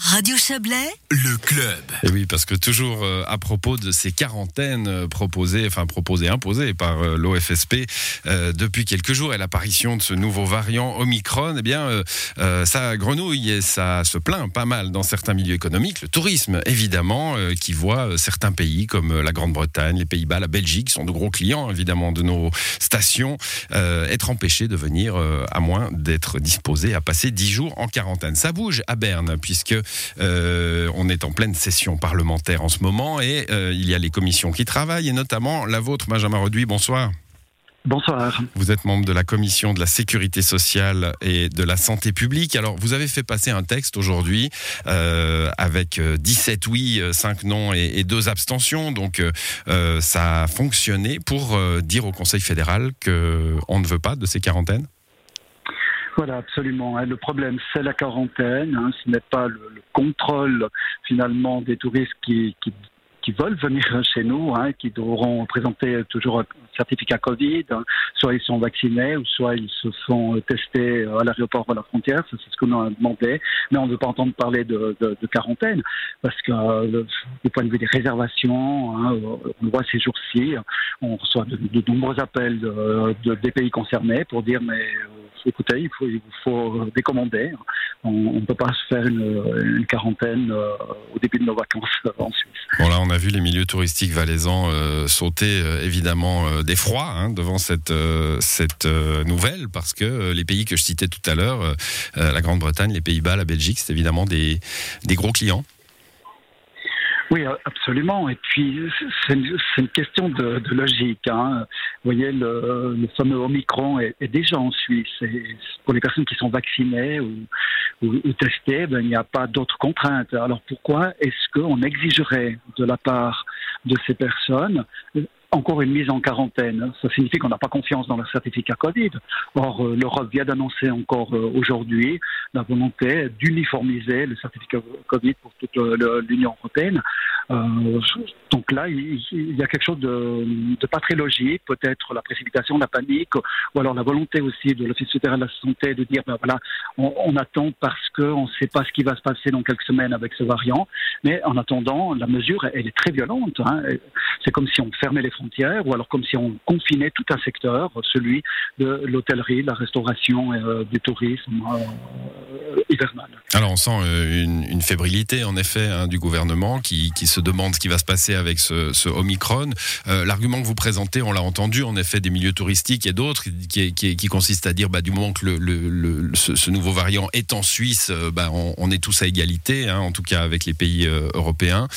Radio Chablais, le club. Et oui, parce que toujours euh, à propos de ces quarantaines euh, proposées, enfin proposées, imposées par euh, l'OFSP depuis quelques jours et l'apparition de ce nouveau variant Omicron, eh bien, ça grenouille et ça se plaint pas mal dans certains milieux économiques. Le tourisme, évidemment, qui voit certains pays comme la Grande-Bretagne, les Pays-Bas, la Belgique, sont de gros clients, évidemment, de nos stations, être empêchés de venir à moins d'être disposés à passer dix jours en quarantaine. Ça bouge à Berne, puisque euh, on est en pleine session parlementaire en ce moment et euh, il y a les commissions qui travaillent et notamment la vôtre, Benjamin Reduit. Bonsoir. Bonsoir. Vous êtes membre de la commission de la sécurité sociale et de la santé publique. Alors, vous avez fait passer un texte aujourd'hui euh, avec 17 oui, 5 non et, 2 abstentions. Donc, ça a fonctionné pour dire au Conseil fédéral qu'on ne veut pas de ces quarantaines? Voilà, absolument. Le problème, c'est la quarantaine. Hein. Ce n'est pas le, contrôle finalement des touristes qui, qui qui veulent venir chez nous, hein, qui devront présenter toujours un certificat Covid, hein. soit ils sont vaccinés, ou soit ils se font tester à l'aéroport ou à la frontière, c'est ce qu'on a demandé, mais on ne veut pas entendre parler de, de, quarantaine, parce que du point de vue des réservations, on voit ces jours-ci, on reçoit de, nombreux appels de, des pays concernés pour dire mais euh, écoutez, il faut, il décommander, on ne peut pas se faire une, quarantaine euh, au début de nos vacances en Suisse. Bon là, on a vu les milieux touristiques valaisans euh, sauter euh, évidemment euh, d'effroi hein, devant cette, nouvelle parce que les pays que je citais tout à l'heure, la Grande-Bretagne, les Pays-Bas, la Belgique, c'est évidemment des, des gros clients. Oui, absolument. Et puis, c'est une, question de, logique. Hein. Vous voyez, le, fameux Omicron est, déjà en Suisse. Pour les personnes qui sont vaccinées ou, ou, testées, ben, il n'y a pas d'autres contraintes. Alors pourquoi est-ce qu'on exigerait de la part de ces personnes encore une mise en quarantaine. Ça signifie qu'on n'a pas confiance dans le certificat Covid. Or, euh, l'Europe vient d'annoncer encore euh, aujourd'hui la volonté d'uniformiser le certificat Covid pour toute euh, l'Union européenne. donc là, il, y a quelque chose de, pas très logique, peut-être la précipitation, la panique, ou alors la volonté aussi de l'Office fédéral de la santé de dire, ben voilà, on, attend parce qu'on ne sait pas ce qui va se passer dans quelques semaines avec ce variant. Mais en attendant, la mesure, elle est très violente. Hein. C'est comme si on fermait les frontières, ou alors comme si on confinait tout un secteur, celui de l'hôtellerie, la restauration, euh, du tourisme euh, Alors on sent euh, une, fébrilité en effet hein, du gouvernement qui, se demande ce qui va se passer avec ce, Omicron. L'argument que vous présentez, on l'a entendu en effet des milieux touristiques et d'autres qui, qui, consiste à dire bah, du moment que le, ce, nouveau variant est en Suisse, bah, on, est tous à égalité, hein, en tout cas avec les pays européens.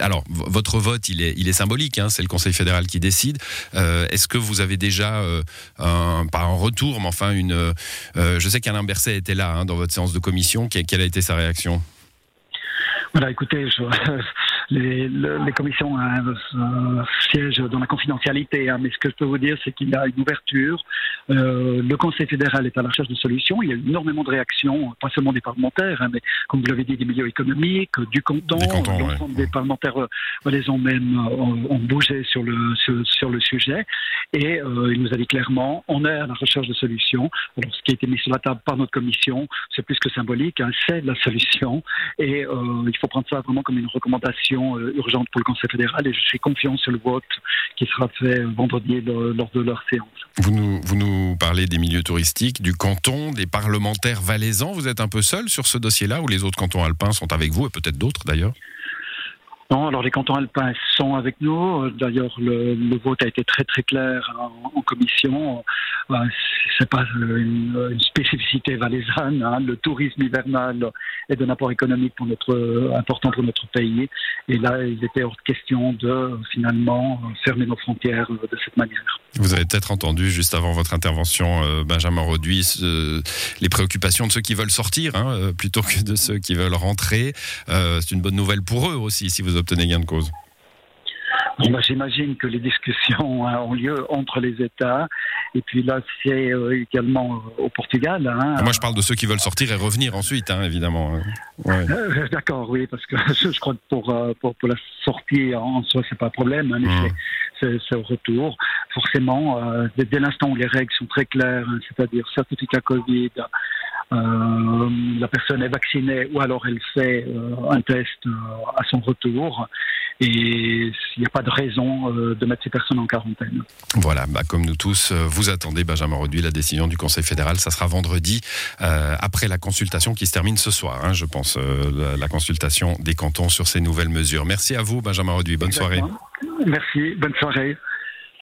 alors votre vote, il est, il est symbolique, hein, c'est le Conseil fédéral qui décide. Euh, est-ce que vous avez déjà, euh, un, pas un retour, mais enfin une... Euh, je sais qu'Alain Berset était là dans votre séance de commission. Quelle a été sa réaction? Voilà, écoutez, je, les, les, commissions hein, siègent dans la confidentialité, hein, mais ce que je peux vous dire, c'est qu'il y a une ouverture. Euh, le Conseil fédéral est à la recherche de solutions. Il y a eu énormément de réactions, pas seulement des parlementaires, hein, mais comme vous l'avez dit, des milieux économiques, du canton. L'ensemble des parlementaires euh, les ont même euh, ont, bougé sur le sur, sur, le sujet, et euh, il nous a dit clairement, on est à la recherche de solutions. Alors, ce qui a été mis sur la table par notre commission, c'est plus que symbolique, hein, c'est la solution, et euh, il faut prendre ça vraiment comme une recommandation euh, urgente pour le Conseil fédéral et je suis confiant sur le vote qui sera fait vendredi lors de leur séance. Vous nous, vous nous parlez des milieux touristiques, du canton, des parlementaires valaisans. Vous êtes un peu seul sur ce dossier-là ou les autres cantons alpins sont avec vous et peut-être d'autres d'ailleurs? Non, alors les cantons alpins sont avec nous. D'ailleurs, le, vote a été très très clair en, commission. Ce euh, c'est pas une, spécificité valaisanne. Hein. Le tourisme hivernal est d'un apport économique pour notre important pour notre pays. Et là, il était hors de question de finalement fermer nos frontières de cette manière. Vous avez peut-être entendu juste avant votre intervention, euh, Benjamin Roduis, les préoccupations de ceux qui veulent sortir hein, euh, plutôt que de ceux qui veulent rentrer. c'est une bonne nouvelle pour eux aussi si vous obtenez gain de cause bah, J'imagine que les discussions hein, ont lieu entre les États. Et puis là, c'est euh, également au Portugal. Hein. Moi, je parle de ceux qui veulent sortir et revenir ensuite, hein, évidemment. Euh, d'accord, oui, parce que je, crois que pour, euh, pour, pour, la sortie en soi, c'est pas un problème. Mmh. C'est au retour. Forcément, dès, l'instant où les règles sont très claires, c'est-à-dire certificat Covid, la personne est vaccinée ou alors elle fait un test à son retour et il n'y a pas de raison de mettre ces personnes en quarantaine. Voilà, bah, comme nous tous, vous attendez Benjamin Reduit la décision du Conseil fédéral. Ça sera vendredi après la consultation qui se termine ce soir, hein, je pense, la, consultation des cantons sur ces nouvelles mesures. Merci à vous Benjamin Reduit, bonne soirée. Merci, bonne soirée.